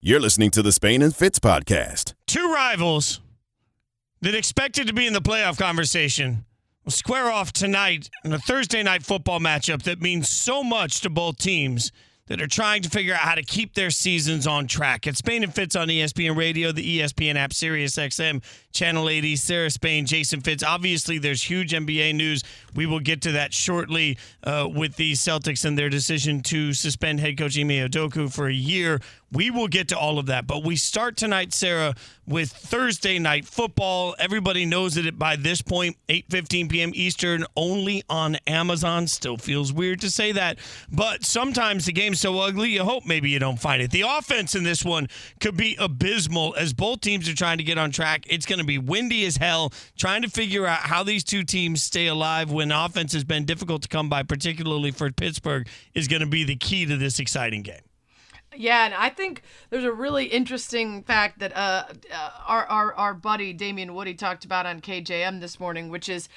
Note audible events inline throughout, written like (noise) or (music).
You're listening to the Spain and Fitz podcast. Two rivals that expected to be in the playoff conversation will square off tonight in a Thursday night football matchup that means so much to both teams that are trying to figure out how to keep their seasons on track. It's Spain and Fitz on ESPN Radio, the ESPN app, Sirius XM, Channel 80, Sarah Spain, Jason Fitz. Obviously, there's huge NBA news. We will get to that shortly uh, with the Celtics and their decision to suspend head coach Ime Udoka for a year. We will get to all of that. But we start tonight, Sarah, with Thursday night football. Everybody knows it by this 8:15 p.m. Eastern, only on Amazon. Still feels weird to say that, but sometimes the game's so ugly, you hope maybe you don't find it. The offense in this one could be abysmal as both teams are trying to get on track. It's going to be windy as hell, trying to figure out how these two teams stay alive when offense has been difficult to come by, particularly for Pittsburgh, is going to be the key to this exciting game. Yeah, and I think there's a really interesting fact that uh, uh, our, our our buddy Damien Woody talked about on KJM this morning, which is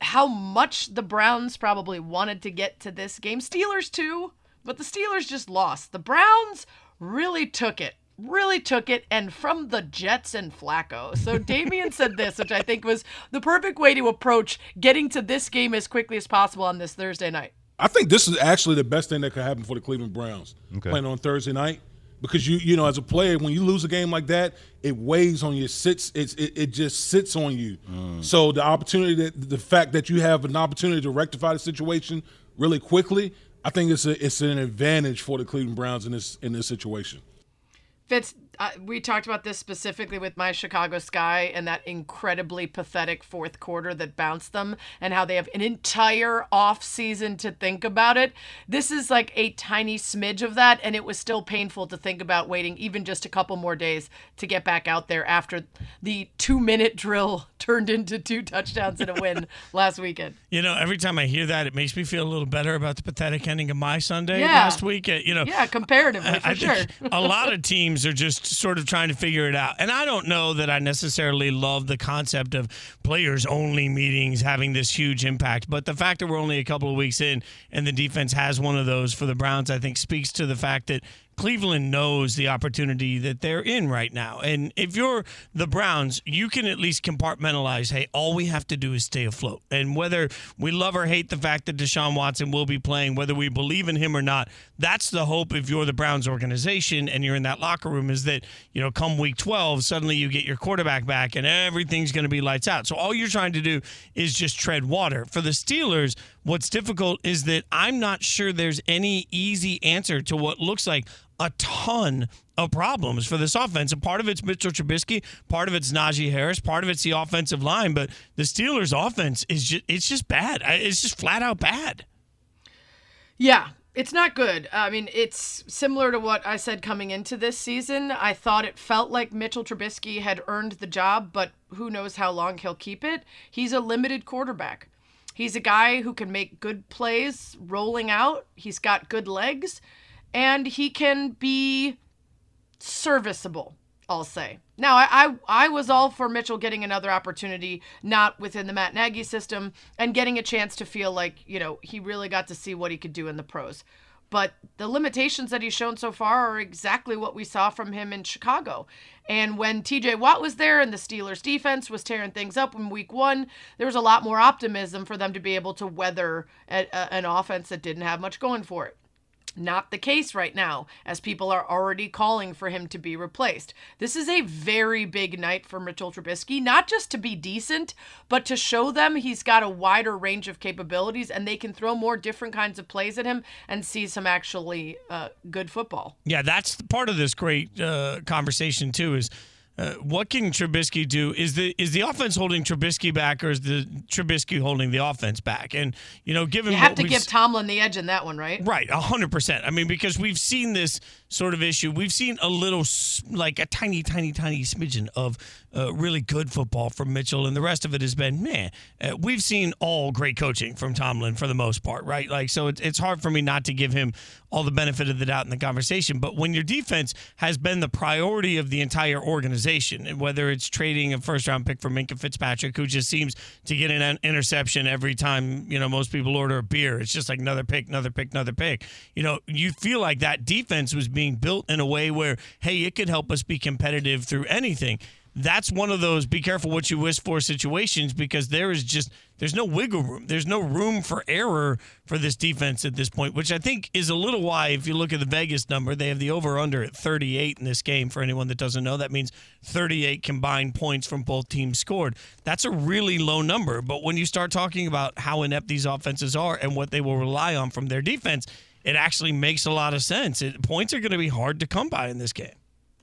how much the Browns probably wanted to get to this game. Steelers too, but the Steelers just lost. The Browns really took it. Really took it, and from the Jets and Flacco. So Damien said this, which I think was the perfect way to approach getting to this game as quickly as possible on this Thursday night. I think this is actually the best thing that could happen for the Cleveland Browns Okay. playing on Thursday night because you you know as a player when you lose a game like that it weighs on you it sits it's, it, it just sits on you mm. so the opportunity that the fact that you have an opportunity to rectify the situation really quickly I think it's a, it's an advantage for the Cleveland Browns in this in this situation. Fitz, uh, we talked about this specifically with my Chicago Sky and that incredibly pathetic fourth quarter that bounced them, and how they have an entire off season to think about it. This is like a tiny smidge of that, and it was still painful to think about waiting even just a couple more days to get back out there after the two minute drill (laughs) turned into two touchdowns and a win (laughs) last weekend. You know, every time I hear that, it makes me feel a little better about the pathetic ending of my Sunday Yeah. last week. Uh, You know, Yeah, comparatively, for I sure. a lot of teams are just sort of trying to figure it out. And I don't know that I necessarily love the concept of players only meetings having this huge impact. But the fact that we're only a couple of weeks in and the defense has one of those for the Browns, I think speaks to the fact that Cleveland knows the opportunity that they're in right now. And if you're the Browns, you can at least compartmentalize hey, all we have to do is stay afloat. And whether we love or hate the fact that Deshaun Watson will be playing, whether we believe in him or not, that's the hope if you're the Browns organization and you're in that locker room is that, you know, come week 12, suddenly you get your quarterback back and everything's going to be lights out. So all you're trying to do is just tread water. For the Steelers, what's difficult is that I'm not sure there's any easy answer to what looks like a ton of problems for this offense. And part of it's Mitchell Trubisky, part of it's Najee Harris, part of it's the offensive line. But the Steelers' offense is just it's just bad. It's just flat out bad. Yeah, it's not good. I mean, it's similar to what I said coming into this season. I thought it felt like Mitchell Trubisky had earned the job, but who knows how long he'll keep it. He's a limited quarterback. He's a guy who can make good plays rolling out. He's got good legs, and he can be serviceable. I'll say. Now, I, I I was all for Mitchell getting another opportunity, not within the Matt Nagy system, and getting a chance to feel like you know he really got to see what he could do in the pros. But the limitations that he's shown so far are exactly what we saw from him in Chicago. And when TJ Watt was there and the Steelers defense was tearing things up in week one, there was a lot more optimism for them to be able to weather a, a, an offense that didn't have much going for it. Not the case right now, as people are already calling for him to be replaced. This is a very big night for Mitchell Trubisky, not just to be decent, but to show them he's got a wider range of capabilities and they can throw more different kinds of plays at him and see some actually uh, good football. Yeah, that's part of this great uh, conversation too. Is uh, what can Trubisky do? Is the is the offense holding Trubisky back, or is the Trubisky holding the offense back? And you know, given You have to give Tomlin the edge in that one, right? Right, a hundred percent. I mean, because we've seen this sort of issue. We've seen a little, like a tiny, tiny, tiny smidgen of uh, really good football from Mitchell, and the rest of it has been man. Uh, we've seen all great coaching from Tomlin for the most part, right? Like, so it's it's hard for me not to give him all the benefit of the doubt in the conversation. But when your defense has been the priority of the entire organization, and whether it's trading a first round pick for Minkah Fitzpatrick, who just seems to get an interception every time you know most people order a beer. It's just like another pick, another pick, another pick. You know, you feel like that defense was being built in a way where hey, it could help us be competitive through anything that's one of those be careful what you wish for situations because there is just there's no wiggle room. There's no room for error for this defense at this point, which I think is a little why if you look at the Vegas number, they have the over under at 38 in this game for anyone that doesn't know. That means 38 combined points from both teams scored. That's a really low number, but when you start talking about how inept these offenses are and what they will rely on from their defense, it actually makes a lot of sense. It, points are going to be hard to come by in this game.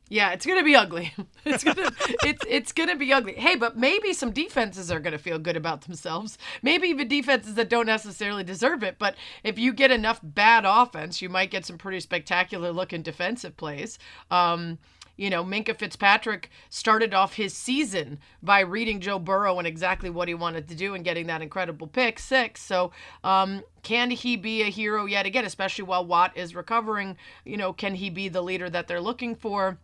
Yeah, it's gonna be ugly. (laughs) It's gonna it's it's gonna be ugly. Hey, but maybe some defenses are gonna feel good about themselves. Maybe even defenses that don't necessarily deserve it. But if you get enough bad offense, you might get some pretty spectacular looking defensive plays. Um, you know, Minkah Fitzpatrick started off his season by reading Joe Burrow and exactly what he wanted to do and getting that incredible pick six. So, um, can he be a hero yet again, especially while Watt is recovering? You know, can he be the leader that they're looking for?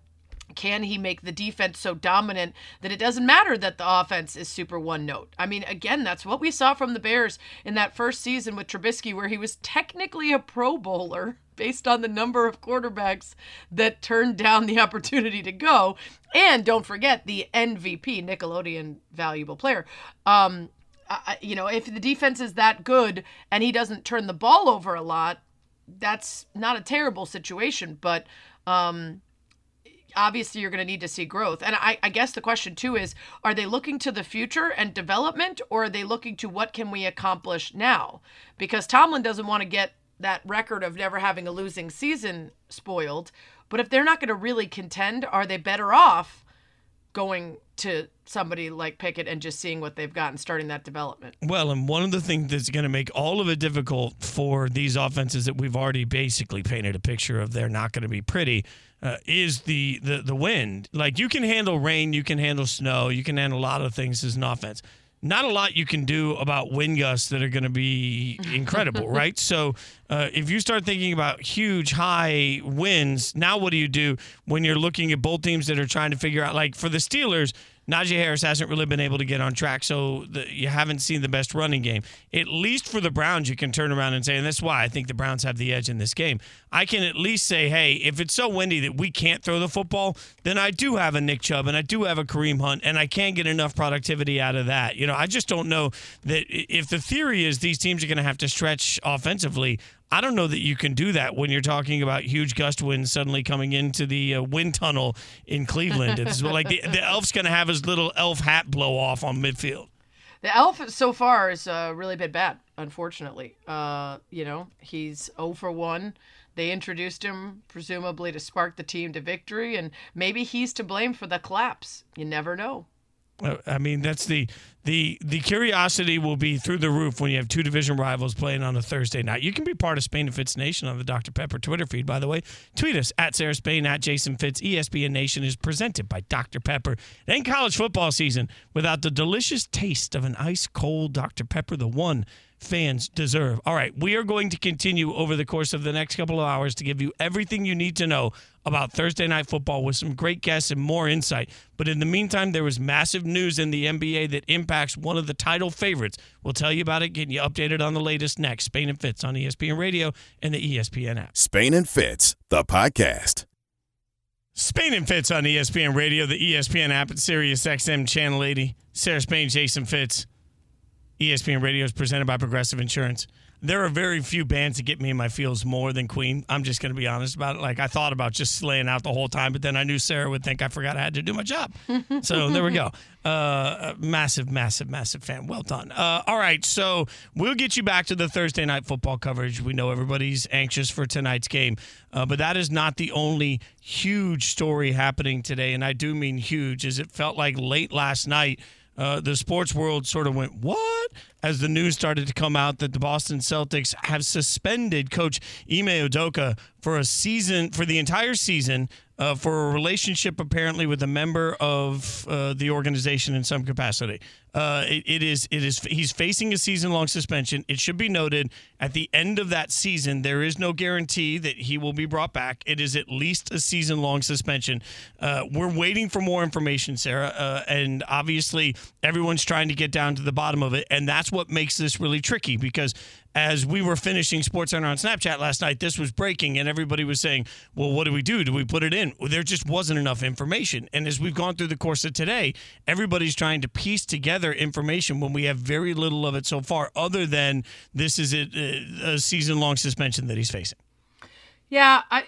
Can he make the defense so dominant that it doesn't matter that the offense is super one note? I mean, again, that's what we saw from the Bears in that first season with Trubisky, where he was technically a Pro Bowler (laughs) based on the number of quarterbacks that turned down the opportunity to go. And don't forget the MVP, Nickelodeon valuable player. Um, I, you know, if the defense is that good and he doesn't turn the ball over a lot, that's not a terrible situation. But, um, obviously you're going to need to see growth. And I, I, guess the question too is are they looking to the future and development or are they looking to what can we accomplish now? Because Tomlin doesn't want to get that record of never having a losing season spoiled. But if they're not going to really contend, are they better off going to somebody like Pickett and just seeing what they've got and starting that development. Well, and one of the things that's going to make all of it difficult for these offenses that we've already basically painted a picture of they're not going to be pretty uh, is the, the the wind. Like you can handle rain, you can handle snow, you can handle a lot of things as an offense not a lot you can do about wind gusts that are going to be (laughs) incredible, right? So, uh, if you start thinking about huge high winds, now what do you do when you're looking at both teams that are trying to figure out, like for the Steelers, Najee Harris hasn't really been able to get on track, so the, you haven't seen the best running game. At least for the Browns, you can turn around and say, and that's why I think the Browns have the edge in this game. I can at least say, hey, if it's so windy that we can't throw the football, then I do have a Nick Chubb and I do have a Kareem Hunt, and I can get enough productivity out of that. You know, I just don't know that if the theory is these teams are going to have to stretch offensively, I don't know that you can do that when you're talking about huge gust winds suddenly coming into the uh, wind tunnel in Cleveland. it's like the, the elf's going to have his little elf hat blow off on midfield. The elf so far has uh, really been bad, unfortunately. Uh, you know, he's 0 for 1. They introduced him presumably to spark the team to victory, and maybe he's to blame for the collapse. You never know. I mean, that's the the the curiosity will be through the roof when you have two division rivals playing on a Thursday night. You can be part of Spain and Fitz Nation on the Dr. Pepper Twitter feed, by the way. Tweet us at Sarah Spain at Jason Fitz. ESPN Nation is presented by Dr. Pepper. And college football season without the delicious taste of an ice cold Dr. Pepper, the one fans deserve. All right, we are going to continue over the course of the next couple of hours to give you everything you need to know about Thursday night football with some great guests and more insight. But in the meantime, there was massive news in the NBA that impacts one of the title favorites. We'll tell you about it, getting you updated on the latest next. Spain and Fitz on ESPN Radio and the ESPN app. Spain and Fitz, the podcast. Spain and Fitz on ESPN Radio, the ESPN app, at Sirius XM Channel 80. Sarah Spain, Jason Fitz. ESPN Radio is presented by Progressive Insurance. There are very few bands that get me in my feels more than Queen. I'm just going to be honest about it. Like I thought about just slaying out the whole time, but then I knew Sarah would think I forgot I had to do my job. (laughs) so there we go. Uh, massive, massive, massive fan. Well done. Uh, all right, so we'll get you back to the Thursday night football coverage. We know everybody's anxious for tonight's game, uh, but that is not the only huge story happening today, and I do mean huge. As it felt like late last night uh, the sports world sort of went, What? As the news started to come out that the Boston Celtics have suspended coach Ime Udoka for a season for the entire season uh, for a relationship apparently with a member of uh, the organization in some capacity. Uh, it, it is it is he's facing a season long suspension. It should be noted at the end of that season there is no guarantee that he will be brought back. It is at least a season long suspension. Uh, we're waiting for more information, Sarah, uh, and obviously everyone's trying to get down to the bottom of it, and that's what makes this really tricky because as we were finishing SportsCenter on Snapchat last night, this was breaking, and everybody was saying, "Well, what do we do? Do we put it in?" There just wasn't enough information. And as we've gone through the course of today, everybody's trying to piece together information when we have very little of it so far, other than this is a, uh, a season-long suspension that he's facing. Yeah, I.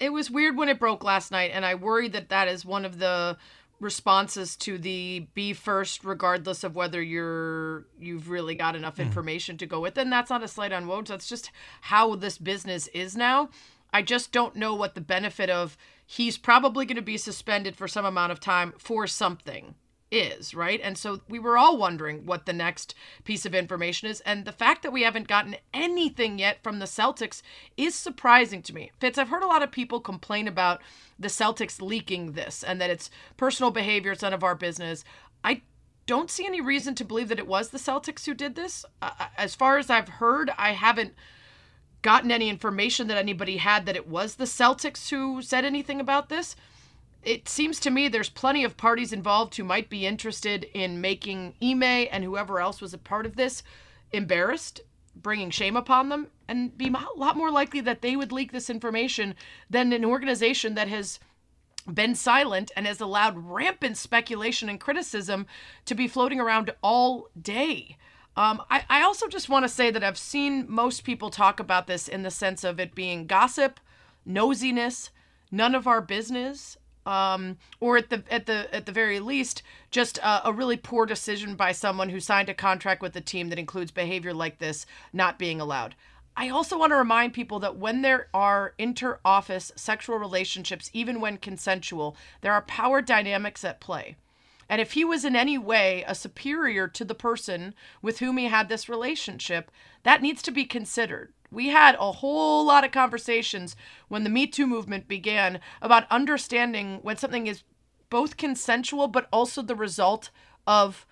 It was weird when it broke last night, and I worry that that is one of the responses to the be first regardless of whether you're you've really got enough Hmm. information to go with. And that's not a slight on Woj. That's just how this business is now. I just don't know what the benefit of he's probably going to be suspended for some amount of time for something is, right? And so we were all wondering what the next piece of information is. And the fact that we haven't gotten anything yet from the Celtics is surprising to me. Fitz, I've heard a lot of people complain about the Celtics leaking this and that it's personal behavior, it's none of our business. I don't see any reason to believe that it was the Celtics who did this. Uh, as far as I've heard, I haven't gotten any information that anybody had that it was the Celtics who said anything about this. It seems to me there's plenty of parties involved who might be interested in making Ime and whoever else was a part of this embarrassed, bringing shame upon them, and be a lot more likely that they would leak this information than an organization that has been silent and has allowed rampant speculation and criticism to be floating around all day. Um, I, I also just want to say that I've seen most people talk about this in the sense of it being gossip, nosiness, none of our business, um, or at the at the at the very least, just a, a really poor decision by someone who signed a contract with a team that includes behavior like this not being allowed. I also want to remind people that when there are inter office sexual relationships, even when consensual, there are power dynamics at play. And if he was in any way a superior to the person with whom he had this relationship, that needs to be considered. We had a whole lot of conversations when the Me Too movement began about understanding when something is both consensual but also the result of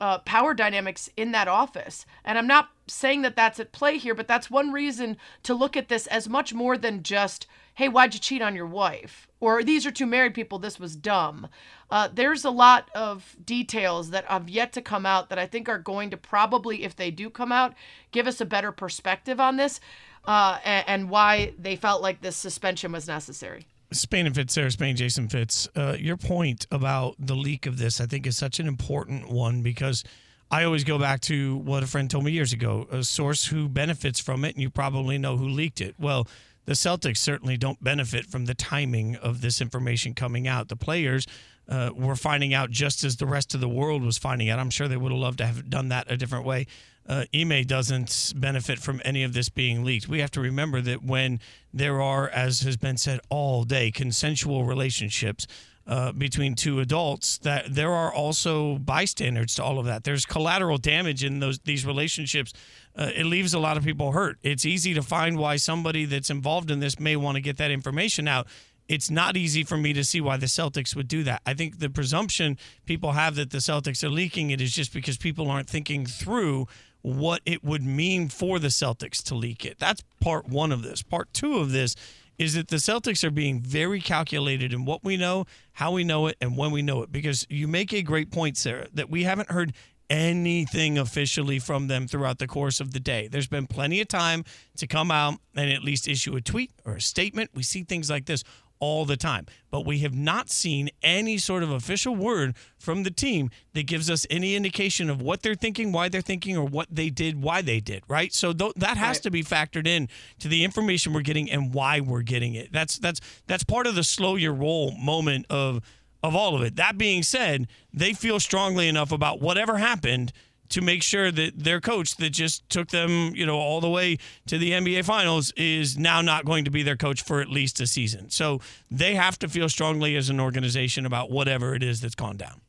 uh, power dynamics in that office. And I'm not saying that that's at play here, but that's one reason to look at this as much more than just, hey, why'd you cheat on your wife? Or these are two married people, this was dumb. Uh, there's a lot of details that have yet to come out that I think are going to probably, if they do come out, give us a better perspective on this uh, and, and why they felt like this suspension was necessary. Spain and Fitz, Sarah Spain, Jason Fitz. Uh, your point about the leak of this, I think, is such an important one because I always go back to what a friend told me years ago a source who benefits from it, and you probably know who leaked it. Well, the Celtics certainly don't benefit from the timing of this information coming out. The players uh, were finding out just as the rest of the world was finding out. I'm sure they would have loved to have done that a different way. Uh, Ime doesn't benefit from any of this being leaked. We have to remember that when there are, as has been said all day, consensual relationships uh, between two adults, that there are also bystanders to all of that. There's collateral damage in those these relationships. Uh, it leaves a lot of people hurt. It's easy to find why somebody that's involved in this may want to get that information out it's not easy for me to see why the Celtics would do that. I think the presumption people have that the Celtics are leaking it is just because people aren't thinking through what it would mean for the Celtics to leak it. That's part one of this. Part two of this is that the Celtics are being very calculated in what we know, how we know it, and when we know it. Because you make a great point, Sarah, that we haven't heard anything officially from them throughout the course of the day. There's been plenty of time to come out and at least issue a tweet or a statement. We see things like this all the time. But we have not seen any sort of official word from the team that gives us any indication of what they're thinking, why they're thinking, or what they did, why they did, right? So th- that has Right. to be factored in to the information we're getting and why we're getting it. That's that's that's part of the slow your roll moment of of all of it. That being said, they feel strongly enough about whatever happened to make sure that their coach that just took them, you know, all the way to the NBA finals is now not going to be their coach for at least a season. So they have to feel strongly as an organization about whatever it is that's gone down.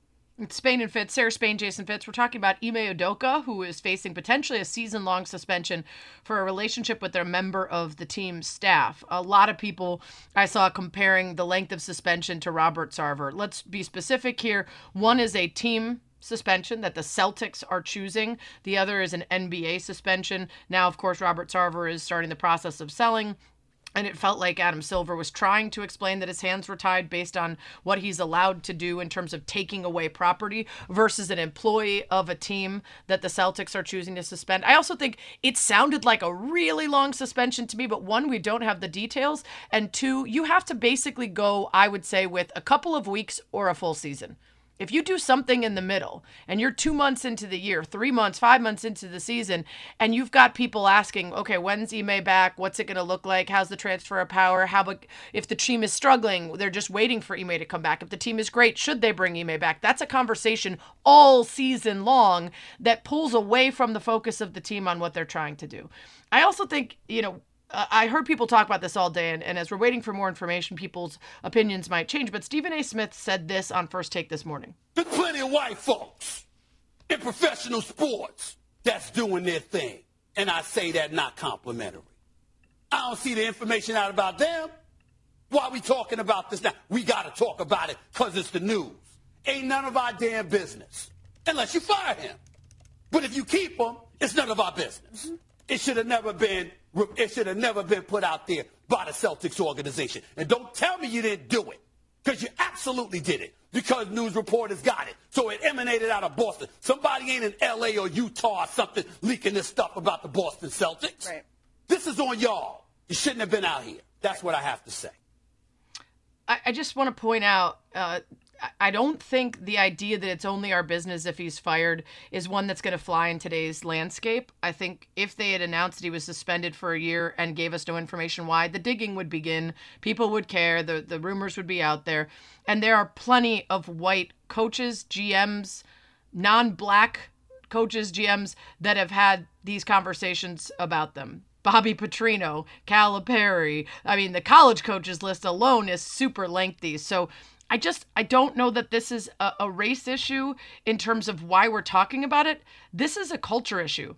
It's Spain and Fitz, Sarah Spain, Jason Fitz. We're talking about Ime Udoka, who is facing potentially a season long suspension for a relationship with their member of the team's staff. A lot of people I saw comparing the length of suspension to Robert Sarver. Let's be specific here. One is a team suspension that the Celtics are choosing. The other is an NBA suspension. Now, of course, Robert Sarver is starting the process of selling. And it felt like Adam Silver was trying to explain that his hands were tied based on what he's allowed to do in terms of taking away property versus an employee of a team that the Celtics are choosing to suspend. I also think it sounded like a really long suspension to me, but one, we don't have the details. And two, you have to basically go, I would say, with a couple of weeks or a full season. If you do something in the middle and you're two months into the year, three months, five months into the season, and you've got people asking, okay, when's Ime back? What's it going to look like? How's the transfer of power? How about if the team is struggling, they're just waiting for Ime to come back. If the team is great, should they bring Ime back? That's a conversation all season long that pulls away from the focus of the team on what they're trying to do. I also think, you know, I heard people talk about this all day, and, and, as we're waiting for more information, people's opinions might change. But Stephen A. Smith said this on First Take this morning. There's plenty of white folks in professional sports that's doing their thing. And I say that not complimentary. I don't see the information out about them. Why are we talking about this now? We got to talk about it because it's the news. Ain't none of our damn business unless you fire him. But if you keep him, it's none of our business. Mm-hmm. It should have never been it should have never been put out there by the Celtics organization. And don't tell me you didn't do it, because you absolutely did it, because news reporters got it. So it emanated out of Boston. Somebody ain't in L.A. or Utah or something leaking this stuff about the Boston Celtics. Right. This is on y'all. You shouldn't have been out here. That's what I have to say. I, I just want to point out uh, I don't think the idea that it's only our business if he's fired is one that's going to fly in today's landscape. I think if they had announced that he was suspended for a year and gave us no information why, the digging would begin. People would care. The, the rumors would be out there. And there are plenty of white coaches, GMs, non black coaches, GMs that have had these conversations about them. Bobby Petrino, Calipari. I mean, the college coaches list alone is super lengthy. So I just I don't know that this is a, a, race issue in terms of why we're talking about it. This is a culture issue.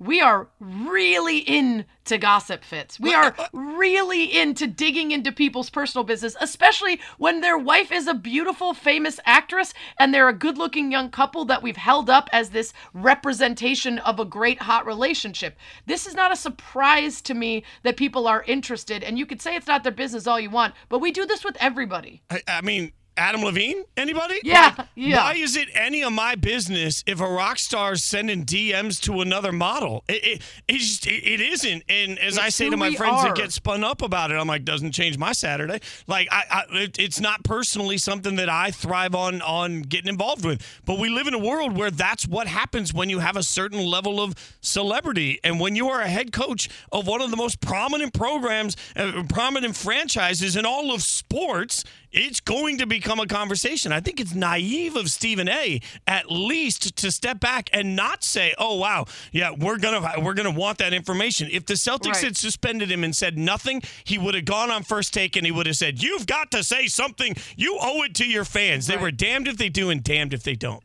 We are really into gossip fits. We are uh, uh, really into digging into people's personal business, especially when their wife is a beautiful, famous actress and they're a good looking young couple that we've held up as this representation of a great, hot relationship. This is not a surprise to me that people are interested. And you could say it's not their business all you want, but we do this with everybody. I, I mean, Adam Levine? Anybody? Yeah, like, yeah. Why is it any of my business if a rock star is sending DMs to another model? It, it, it, just, it, it isn't. And as it's I say to my friends are. that get spun up about it, I'm like, doesn't change my Saturday. Like, I, I it's not personally something that I thrive on on getting involved with. But we live in a world where that's what happens when you have a certain level of celebrity, and when you are a head coach of one of the most prominent programs, uh, prominent franchises in all of sports it's going to become a conversation. I think it's naive of Stephen A. at least to step back and not say, "Oh wow, yeah, we're gonna we're gonna want that information." If the Celtics right. had suspended him and said nothing, he would have gone on first take and he would have said, "You've got to say something. You owe it to your fans." Right. They were damned if they do and damned if they don't.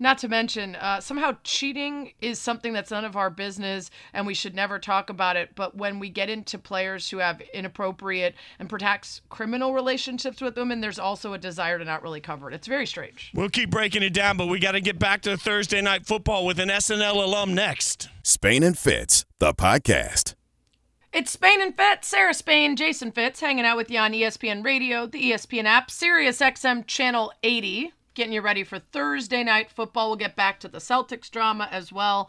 Not to mention, uh, somehow cheating is something that's none of our business and we should never talk about it. But when we get into players who have inappropriate and perhaps criminal relationships with women, there's also a desire to not really cover it. It's very strange. We'll keep breaking it down, but we got to get back to Thursday night football with an SNL alum next. Spain and Fitz, the podcast. It's Spain and Fitz, Sarah Spain, Jason Fitz, hanging out with you on ESPN Radio, the ESPN app, Sirius XM Channel 80 getting you ready for Thursday night football. We'll get back to the Celtics drama as well.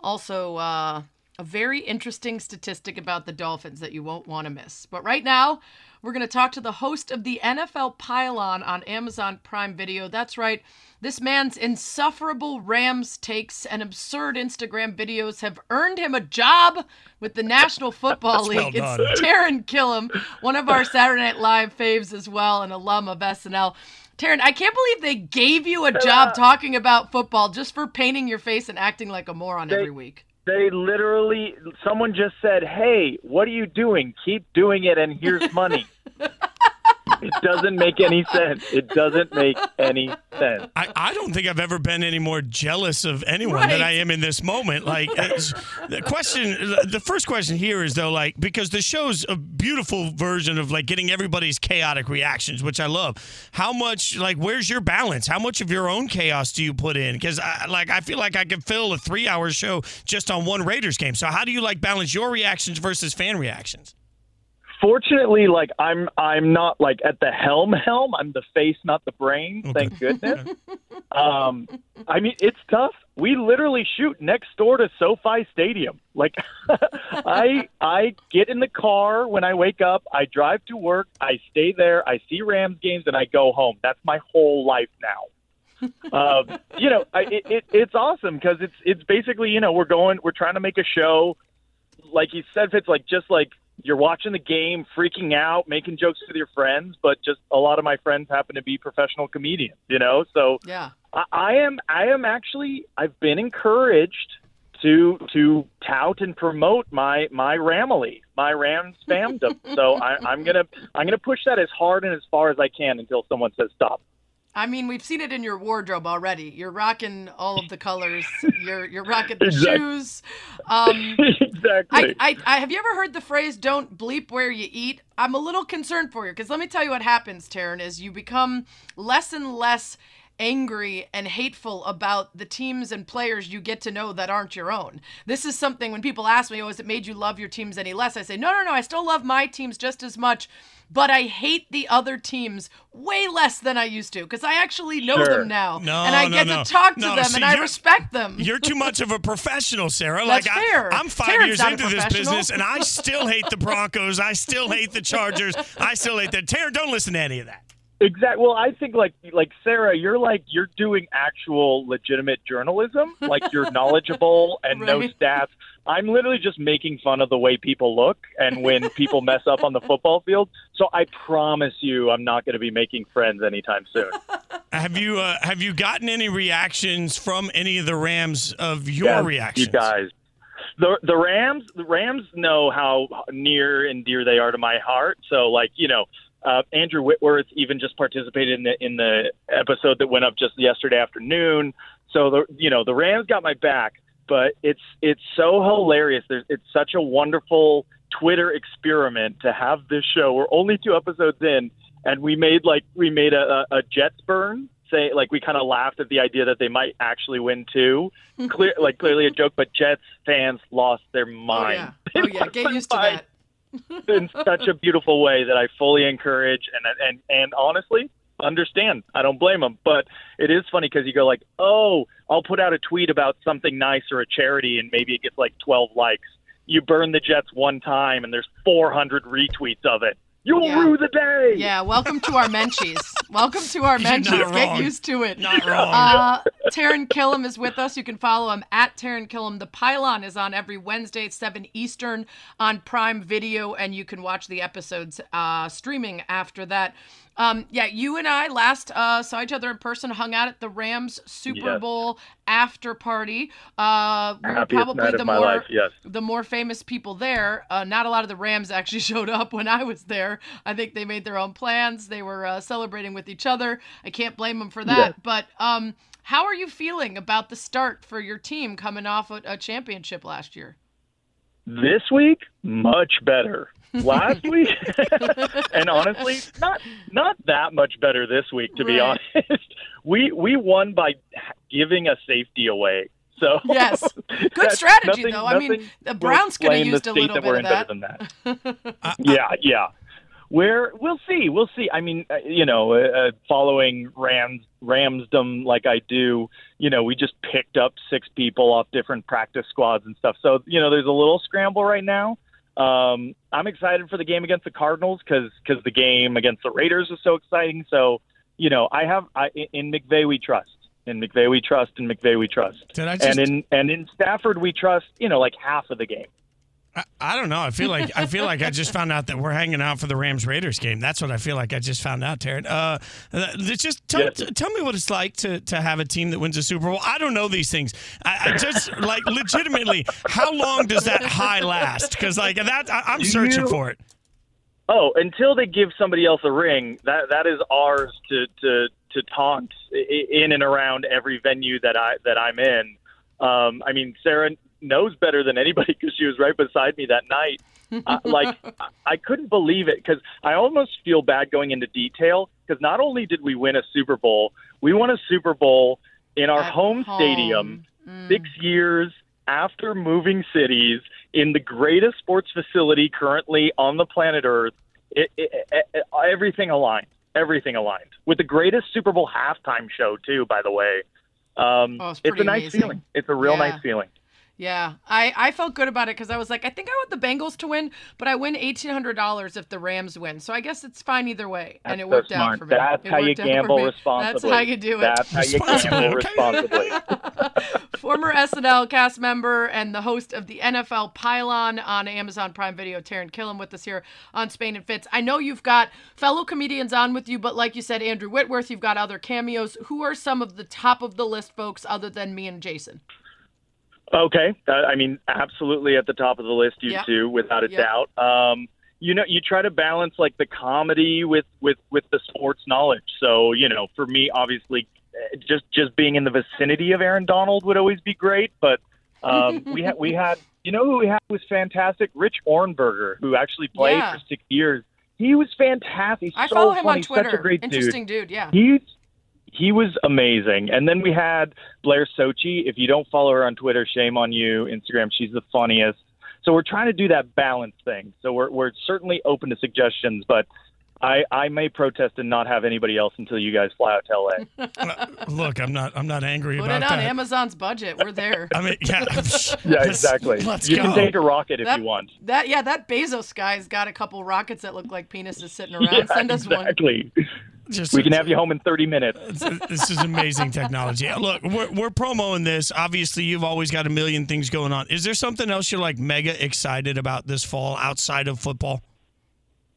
Also, uh, a very interesting statistic about the Dolphins that you won't want to miss. But right now, we're going to talk to the host of the NFL Pylon on Amazon Prime Video. That's right. This man's insufferable Rams takes and absurd Instagram videos have earned him a job with the National Football League. Well it's Taran Killam, one of our Saturday Night Live faves as well, an alum of SNL. Taran, I can't believe they gave you a job talking about football just for painting your face and acting like a moron they, every week. They literally, someone just said, "Hey, what are you doing? Keep doing it, and here's money." (laughs) it doesn't make any sense. It doesn't make any sense. I, I don't think I've ever been any more jealous of anyone than I am in this moment. Like (laughs) the question, the first question here is though, like because the show's a beautiful version of like getting everybody's chaotic reactions, which I love. How much, like, where's your balance? How much of your own chaos do you put in? Because I, like I feel like I could fill a three-hour show just on one Raiders game. So how do you like balance your reactions versus fan reactions? Fortunately, like I'm I'm not like at the helm helm. I'm the face, not the brain. Thank goodness. (laughs) um, I mean, it's tough. We literally shoot next door to SoFi Stadium. Like, (laughs) I I get in the car when I wake up. I drive to work. I stay there. I see Rams games, and I go home. That's my whole life now. um, you know, I, it, it, it's awesome because it's it's basically you know we're going we're trying to make a show like he said, Fitz, like just like you're watching the game, freaking out, making jokes with your friends, but just a lot of my friends happen to be professional comedians, you know. So Yeah. I, I am, I am actually, I've been encouraged to to tout and promote my my Ramily, my Rams fandom. (laughs) so I, I'm gonna I'm gonna push that as hard and as far as I can until someone says stop. I mean, we've seen it in your wardrobe already. You're rocking all of the colors. You're you're rocking the Exact- shoes. Um, (laughs) exactly. I, I, I have you ever heard the phrase "don't bleep where you eat"? I'm a little concerned for you because let me tell you what happens, Taran, is you become less and less angry and hateful about the teams and players you get to know that aren't your own. This is something when people ask me, "Oh, has it made you love your teams any less?" I say, "No, no, no. I still love my teams just as much." But I hate the other teams way less than I used to because I actually know Sure. them now, No, and I no, get no. to talk to No, them, see, and I respect them. You're too much of a professional, Sarah. That's like fair. I, am five Taran's years not a into this business, and I still hate the (laughs) Broncos. I still hate the Chargers. I still hate the Taryn. Don't listen to any of that. Exactly. Well, I think like like Sarah, you're like you're doing actual legitimate journalism. Like you're (laughs) knowledgeable and no Right. stats. I'm literally just making fun of the way people look and when (laughs) people mess up on the football field. So I promise you, I'm not going to be making friends anytime soon. (laughs) Have you uh, have you gotten any reactions from any of the Rams of your Yeah, reactions? You guys. The the Rams the Rams know how near and dear they are to my heart. So like, you know, uh, Andrew Whitworth even just participated in the in the episode that went up just yesterday afternoon. So the you know, the Rams got my back, but it's it's so hilarious. There's it's such a wonderful Twitter experiment to have this show. We're only two episodes in and we made like we made a, a, a Jets burn. Say like we kind of laughed at the idea that they might actually win too. (laughs) Clear, like clearly a joke, but Jets fans lost their oh mind. (laughs) yeah, oh yeah. Get used to Mind that. In such a beautiful way that I fully encourage and and and honestly understand. I don't blame them, but it is funny because you go like, oh, I'll put out a tweet about something nice or a charity, and maybe it gets like 12 likes. You burn the Jets one time, and there's 400 retweets of it. You'll Yeah. rue the day. Yeah, welcome to our menchies. welcome to our (laughs) You're menchies. Get wrong. used to it. Not wrong. Uh, Taran Killam is with us. You can follow him at Taran Killam. The Pylon is on every Wednesday at 7 Eastern on Prime Video, and you can watch the episodes uh, streaming after that. Um, yeah, you and I last uh, saw each other in person, hung out at the Rams Super Yes. Bowl after party. Uh, we Happiest probably the of my more life. Yes. the more famous people there. Uh, not a lot of the Rams actually (laughs) showed up when I was there. I think they made their own plans. They were uh, celebrating with each other. I can't blame them for that. Yeah. But um, how are you feeling about the start for your team coming off a, a championship last year? This week, much better. Last week, (laughs) and honestly, not not that much better this week. To be honest, (laughs) we we won by giving a safety away. So (laughs) Yes. Good strategy, nothing- though. I mean, the Browns could have explain the used a little that bit we're of in that. better than that. yeah, yeah. Where we'll see, we'll see. I mean, uh, you know, uh, following Rams Ramsdom like I do, you know, we just picked up six people off different practice squads and stuff. So you know, there's a little scramble right now. Um, I'm excited for the game against the Cardinals because because the game against the Raiders is so exciting. So you know, I have I, in McVay we trust. In McVay we trust. In McVay we trust. Just- and in and in Stafford we trust. You know, like half of the game. I, I don't know. I feel like I feel like I just found out that we're hanging out for the Rams Raiders game. That's what I feel like I just found out, Taran. Uh, uh, just tell, Yes. tell me what it's like to to have a team that wins a Super Bowl. I don't know these things. I, I just like legitimately. How long does that high last? Because like that, I, I'm Do searching you- for it. Oh, until they give somebody else a ring, that that is ours to to to taunt in and around every venue that I that I'm in. Um, I mean, Sarah knows better than anybody (laughs) because she was right beside me that night. uh, like (laughs) I- couldn't believe it because I almost feel bad going into detail because not only did we win a Super Bowl, we won a Super Bowl in our home, home. stadium Mm. six years after moving cities in the greatest sports facility currently on the planet Earth. It, it, it, everything aligned. Everything aligned with the greatest Super Bowl halftime show too. By the way, um, Oh, it's it's a nice amazing. feeling. It's a real Yeah. nice feeling. Yeah, I, I felt good about it because I was like, I think I want the Bengals to win, but I win eighteen hundred dollars if the Rams win. So I guess it's fine either way, and it so worked out for me. That's It how you worked out for gamble me. responsibly. That's how you do it. That's how you Responsibly, gamble okay. responsibly. Former SNL cast member and the host of the NFL Pylon on Amazon Prime Video, Taran Killam, with us here on Spain and Fitz. I know you've got fellow comedians on with you, but like you said, Andrew Whitworth, you've got other cameos. Who are some of the top of the list folks other than me and Jason? Okay, uh, I mean, absolutely at the top of the list, you Yeah. two, without a Yeah. doubt. Um, you know, you try to balance like the comedy with with with the sports knowledge. So, you know, for me, obviously, eh, just just being in the vicinity of Aaron Donald would always be great. But um, (laughs) we had we had, you know, who we had was fantastic, Rich Ohrnberger, who actually played Yeah. for six years. He was fantastic. He's I so follow him funny, on Twitter. Such a great dude. Interesting dude, yeah. He's he was amazing. And then we had Blair Socci. If you don't follow her on Twitter, shame on you. Instagram, she's the funniest. So we're trying to do that balance thing. So we're we're certainly open to suggestions, but I, I may protest and not have anybody else until you guys fly out to LA. (laughs) Uh, Look, I'm not. I'm not angry Put about it on that. Amazon's budget. We're there. (laughs) I mean, yeah, (laughs) Yeah, Let's- exactly. Let's you go. can take a rocket if That- you want. That yeah, that Bezos guy's got a couple rockets that look like penises sitting around. Yeah, Send us one. exactly. Just- We can have you home in 30 minutes. This is amazing technology. Look, we're, we're promoting this. Obviously, you've always got a million things going on. Is there something else you're like mega excited about this fall outside of football?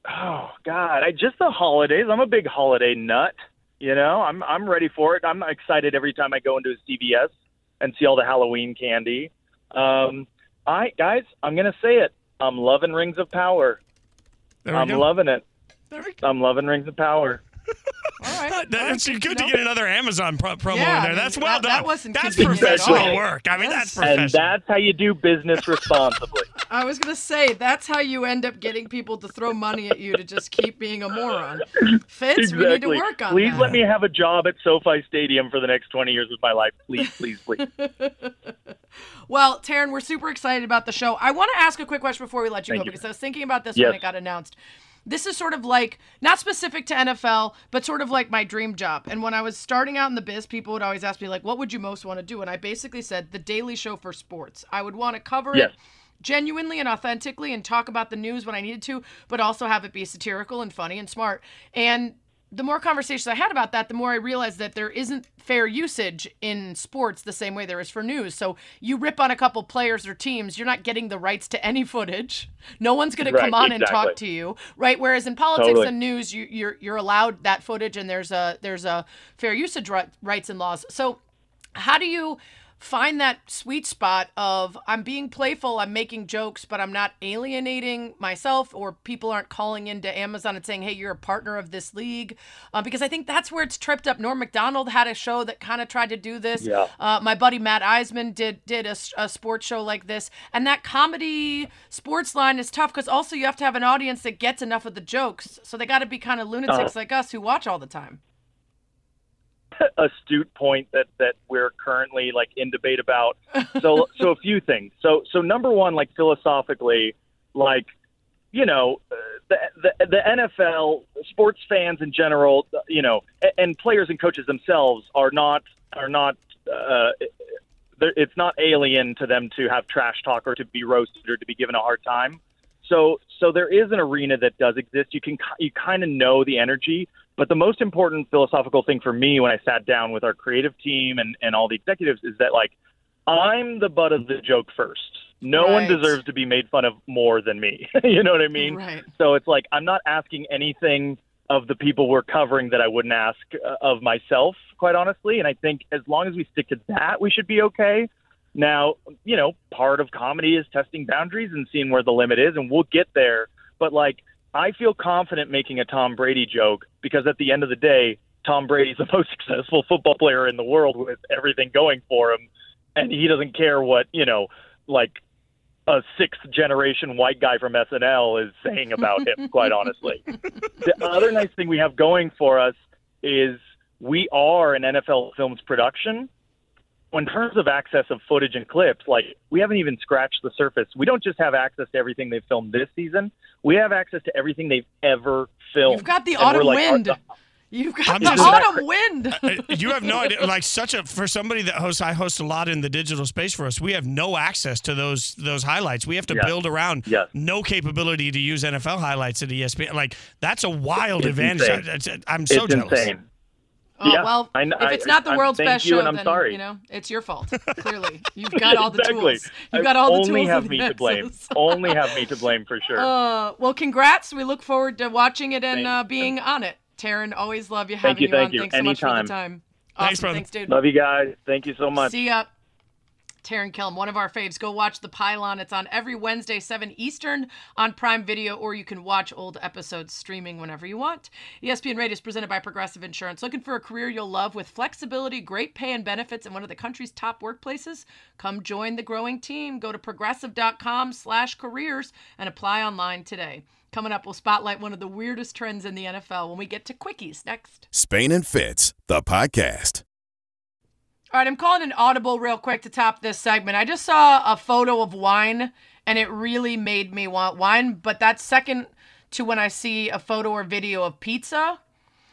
Oh God, I just the holidays. I'm a big holiday nut. You know, I'm I'm ready for it. I'm excited every time I go into a CVS and see all the Halloween candy. Um, I guys, I'm gonna say it. I'm loving Rings of Power. I'm go. loving it. There we go. I'm loving Rings of Power. All right. That's good no. to get another Amazon pro- promo Yeah, in there. mean, That's well that- done. that wasn't that's convenient at professional work. I mean, that's Yes. professional. And that's how you do business responsibly. (laughs) I was gonna say that's how you end up getting people to throw money at you to just keep being a moron. Fitz, we need to work on please that. let me have a job at SoFi Stadium for the next 20 years of my life. Please, please, please. (laughs) Well, Taran, we're super excited about the show. I want to ask a quick question before we let you Thank go you. because I was thinking about this Yes. when it got announced. This is sort of like not specific to NFL, but sort of like my dream job. And when I was starting out in the biz, people would always ask me like, "What would you most want to do?" And I basically said the Daily Show for sports. I would want to cover Yes. it genuinely and authentically and talk about the news when I needed to, but also have it be satirical and funny and smart. And the more conversations I had about that, the more I realized that there isn't fair usage in sports the same way there is for news. So you rip on a couple players or teams, you're not getting the rights to any (laughs) footage. No one's going to come on and talk to you, right? Whereas in politics Totally. and news, you, you're you're allowed that footage, and there's a there's a fair usage rights and laws. So how do you find that sweet spot of I'm being playful, I'm making jokes, but I'm not alienating myself, or people aren't calling into Amazon and saying, "Hey, you're a partner of this league," uh, because I think that's where it's tripped up. Norm Macdonald had a show that kind of tried to do this. Yeah. Uh, my buddy Matt Eisman did did a, a sports show like this, and that comedy sports line is tough because also you have to have an audience that gets enough of the jokes, so they got to be kind of lunatics like us who watch all the time. (laughs) astute point that that we're currently like in debate about. So (laughs) so a few things. So so number one, like philosophically, like you know the the, the NFL sports fans in general, you know, a- and players and coaches themselves are not are not. Uh, it's not alien to them to have trash talk or to be roasted or to be given a hard time. So so there is an arena that does exist. You can you kind of know the energy, but the most important philosophical thing for me when I sat down with our creative team and and all the executives is that like I'm the butt of the joke first. No one deserves to be made fun of more than me. (laughs) you know what I mean? Right. So it's like I'm not asking anything of the people we're covering that I wouldn't ask uh, of myself, quite honestly. And I think as long as we stick to that, we should be okay. Now, you know, part of comedy is testing boundaries and seeing where the limit is, and we'll get there. But like, I feel confident making a Tom Brady joke because at the end of the day, Tom Brady's the (laughs) most successful football player in the world with everything going for him, and he doesn't care what you know, like a sixth generation white guy from SNL is saying about him. (laughs) quite honestly, the other nice thing we have going for us is we are an NFL Films production. In terms of access of footage and clips, like we haven't even scratched the surface. We don't just have access to everything they've filmed this season. We have access to everything they've ever filmed. You've got the And autumn like, wind. You've got I'm the just- autumn wind. (laughs) Uh, you have no idea. Like such a for somebody that hosts, I host a lot in the digital space for us. We have no access to those those highlights. We have to Yes. build around Yes. no capability to use NFL highlights at ESPN. Like that's a wild It's advantage. insane. I, I'm so it's jealous. insane. Oh, Yeah, well, I if it's not the I'm- world's thank best show, I'm then sorry. you know it's your fault. (laughs) Clearly, you've got all the exactly. tools. You've got all the Only tools. Only have me to blame. Only have me to blame for sure. (laughs) Uh, well, congrats. We look forward to watching it and uh, being on it. Taran, always love you having Thank you, you, thank on. you. Thanks so much for the time. Awesome. Thanks, brother. Thanks, dude. Love you guys. Thank you so much. See ya. Taran Killam, one of our faves. Go watch The Pylon. It's on every Wednesday, 7 Eastern on Prime Video, or you can watch old episodes streaming whenever you want. ESPN Radio is presented by Progressive Insurance. Looking for a career you'll love with flexibility, great pay, and benefits in one of the country's top workplaces? Come join the growing team. Go to progressive.com slash careers and apply online today. Coming up, we'll spotlight one of the weirdest trends in the NFL when we get to quickies next. Spain and Fitz, the podcast. All right, I'm calling an audible real quick to top this segment. I just saw a photo of wine and it really made me want wine, but that's second to when I see a photo or video of pizza.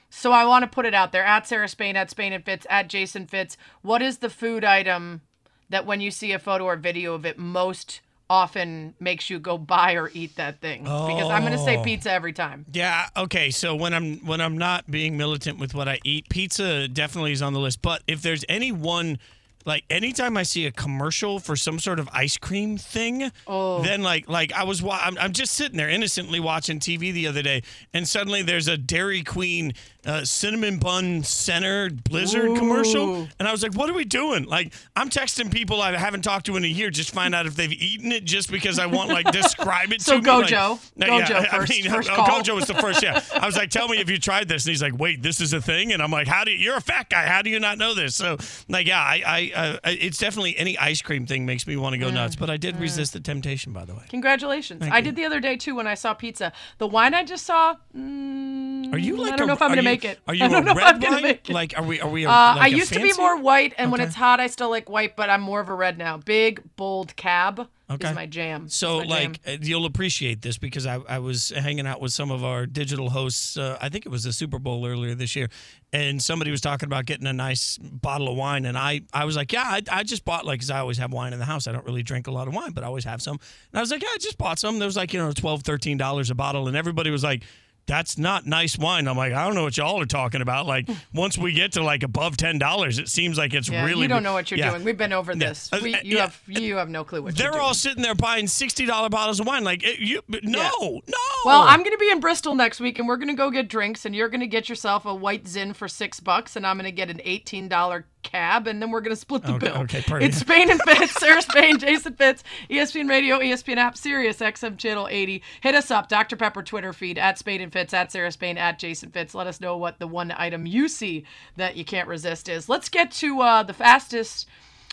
So I want to put it out there at Sarah Spain, at Spain and Fitz, at Jason Fitz. What is the food item that when you see a photo or video of it most often makes you go buy or eat that thing? Because I'm going to say Oh. pizza every time. Yeah. Okay. So when I'm when I'm not being militant with what I eat, pizza definitely is on the list. But if there's any one, like anytime I see a commercial for some sort of ice cream thing, Oh. then like like I was wa- I'm, I'm just sitting there innocently watching TV the other day, and suddenly there's a Dairy Queen uh, cinnamon bun center blizzard commercial, and I was like, what are we doing? Like I'm texting people I haven't talked to in a year just find out if they've eaten it, just because I want like (laughs) describe it So to me. Like, Gojo. Gojo yeah, I first- mean, first oh, call. Gojo was the first. Yeah, I was like, "Tell me if you tried this," and he's like, "Wait, this is a thing," and I'm like, "How do you? You're a fat guy. How do you not know this?" So, like, yeah, I, I, uh, it's definitely any ice cream thing makes me want to go nuts. But I did resist the temptation, by the way. Congratulations. Thank I you. did the other day too when I saw pizza. The wine I just saw, mm, Are you like? I don't a- know if I'm going to you- make it. Are (laughs) you I don't a know red I'm gonna make it. Like, are we? Are we? A, Uh, like I used to be more white, and when it's hot, I still like white, but I'm more of a red now. Big, bold cab Okay. is my jam. So, my like, uh, you'll appreciate this because I, I was hanging out with some of our digital hosts. Uh, I think it was the Super Bowl earlier this year, and somebody was talking about getting a nice bottle of wine, and I, I was like, yeah, I, I just bought like because I always have wine in the house. I don't really drink a lot of wine, but I always have some. And I was like, yeah, I just bought some. There was like you know 12 13 dollars a bottle, and everybody was like. That's not nice wine. I'm like, I don't know what y'all are talking about. Like, (laughs) once we get to like above ten dollars, it seems like it's yeah, really. you don't know what you're yeah. doing. We've been over this. Uh, We, uh, you yeah. have you have no clue what They're you're doing. all sitting there buying sixty dollar bottles of wine. Like it, you, no, no. Well, I'm going to be in Bristol next week, and we're going to go get drinks, and you're going to get yourself a white Zin for six bucks, and I'm going to get an eighteen dollar cab, and then we're going to split the Okay, bill. okay, perfect. It's Spain and Fitz, (laughs) Sarah Spain, Jason Fitz, ESPN Radio, ESPN app, Sirius XM channel 80. Hit us up, Dr Pepper Twitter feed at Spain and Fitz, at Sarah Spain, at Jason Fitz. Let us know what the one item you see that you can't resist is. Let's get to uh, the fastest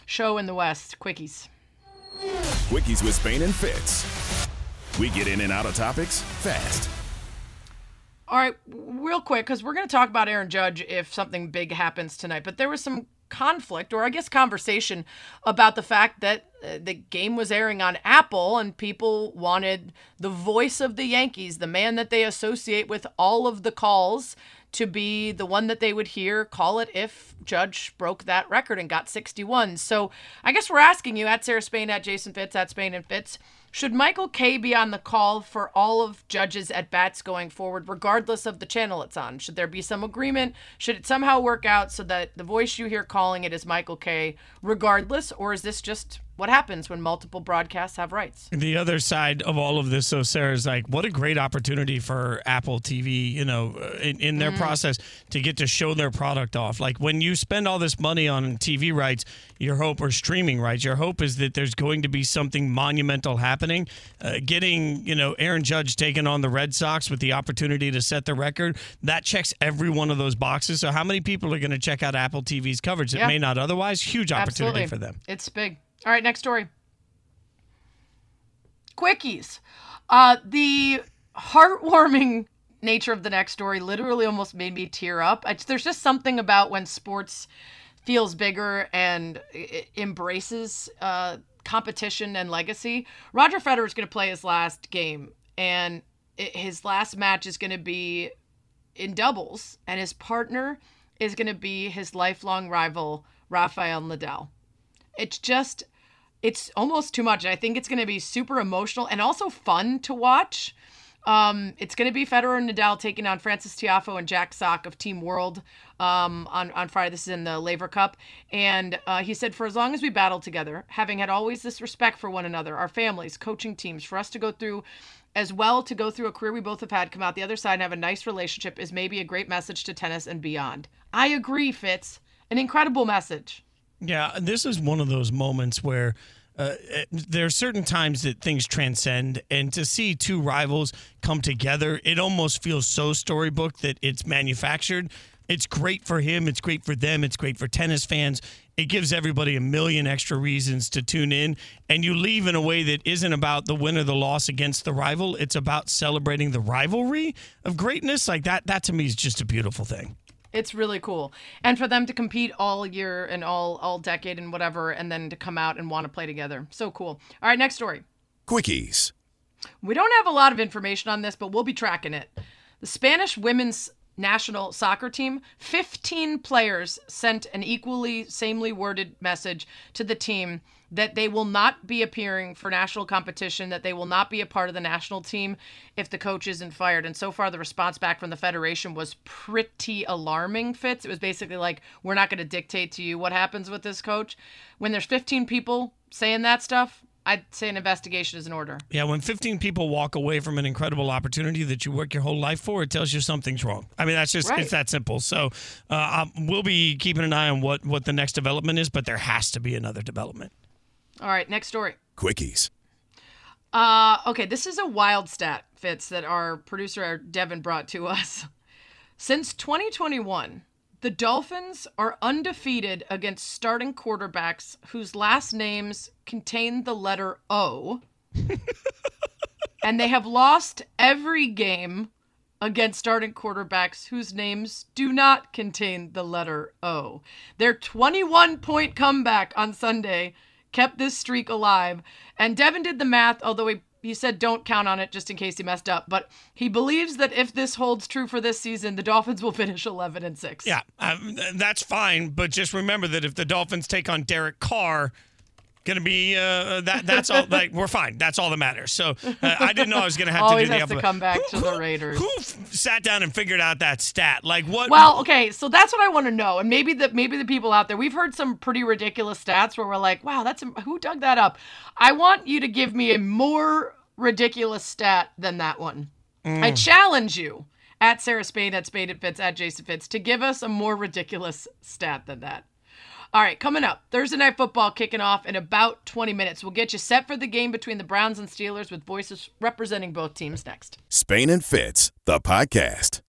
show in the West, quickies. Quickies with Spain and Fitz. We get in and out of topics fast. All right, real quick, because we're going to talk about Aaron Judge if something big happens tonight. But there was some conflict, or I guess conversation, about the fact that uh, the game was airing on Apple and people wanted the voice of the Yankees, the man that they associate with all of the calls, to be the one that they would hear call it if Judge broke that record and got 61. So I guess we're asking you at Sarah Spain, at Jason Fitz, at Spain and Fitz, should Michael Kay be on the call for all of Judge's at bats going forward, regardless of the channel it's on? Should there be some agreement? Should it somehow work out so that the voice you hear calling it is Michael Kay, regardless? Or is this just what happens when multiple broadcasts have rights? The other side of all of this, so Sarah's like, what a great opportunity for Apple TV, you know, uh, in, in their process to get to show their product off. Like when you spend all this money on TV rights, your hope or streaming rights, your hope is that there's going to be something monumental happening happening. Uh, getting you know Aaron Judge taking on the Red Sox with the opportunity to set the record that checks every one of those boxes. So how many people are going to check out Apple TV's coverage that Yeah. may not otherwise? Huge opportunity Absolutely. for them. It's big. All right, next story. Quickies. Uh, the heartwarming nature of the next story literally almost made me tear up. I, there's just something about when sports feels bigger and i- embraces uh, competition and legacy. Roger Federer is going to play his last game, and his last match is going to be in doubles, and his partner is going to be his lifelong rival, Rafael Nadal. It's just, it's almost too much. I think it's going to be super emotional and also fun to watch. Um, it's going to be Federer and Nadal taking on Frances Tiafoe and Jack Sock of Team World um, on, on Friday. This is in the Laver Cup. And uh, he said, For as long as we battle together, having had always this respect for one another, our families, coaching teams, for us to go through as well to go through a career we both have had, come out the other side and have a nice relationship is maybe a great message to tennis and beyond. I agree, Fitz. An incredible message. Yeah, this is one of those moments where uh, there are certain times that things transcend, and to see two rivals come together, it almost feels so storybook that it's manufactured. It's great for him. It's great for them. It's great for tennis fans. It gives everybody a million extra reasons to tune in, and you leave in a way that isn't about the win or the loss against the rival. It's about celebrating the rivalry of greatness. Like that. That to me is just a beautiful thing. It's really cool. And for them to compete all year and all all decade and whatever and then to come out and want to play together. So cool. All right, next story. Quickies. We don't have a lot of information on this, but we'll be tracking it. The Spanish women's national soccer team, 15 players sent an equally samely worded message to the team that they will not be appearing for national competition, that they will not be a part of the national team if the coach isn't fired. And so far, the response back from the federation was pretty alarming, Fitz. It was basically like, we're not going to dictate to you what happens with this coach. When there's 15 people saying that stuff, I'd say an investigation is in order. Yeah, when 15 people walk away from an incredible opportunity that you work your whole life for, it tells you something's wrong. I mean, that's just Right. it's that simple. So uh, um, we'll be keeping an eye on what what the next development is, but there has to be another development. All right, next story. Quickies. Uh, okay, this is a wild stat, Fitz, that our producer Devin brought to us. (laughs) Since 2021, the Dolphins are undefeated against starting quarterbacks whose last names contain the letter O. (laughs) and they have lost every game against starting quarterbacks whose names do not contain the letter O. Their 21 point comeback on Sunday kept this streak alive. And Devin did the math, although he, he said don't count on it just in case he messed up. But he believes that if this holds true for this season, the Dolphins will (laughs) finish 11 and 6. Yeah, um, that's fine, but just remember that if the Dolphins take on Derek Carr, going to be uh, that that's all like we're fine. That's all that matters. So uh, I didn't know I was going to have to do the has to come back Who- to the Raiders. Who f- sat down and figured out that stat? Like what? Well, okay, so that's what I want to know, and maybe the maybe the people out there, we've heard some pretty ridiculous stats where we're like, "Wow, that's who dug that up." I want you to give me a more ridiculous stat than that one. I challenge you at Sarah Spain, at Spain at Fitz, at Jason Fitz to give us a more ridiculous stat than that. All right, coming up, Thursday Night Football kicking off in about 20 minutes. We'll get you set for the game between the Browns and Steelers with voices representing both teams next. Spain and Fitz, the podcast.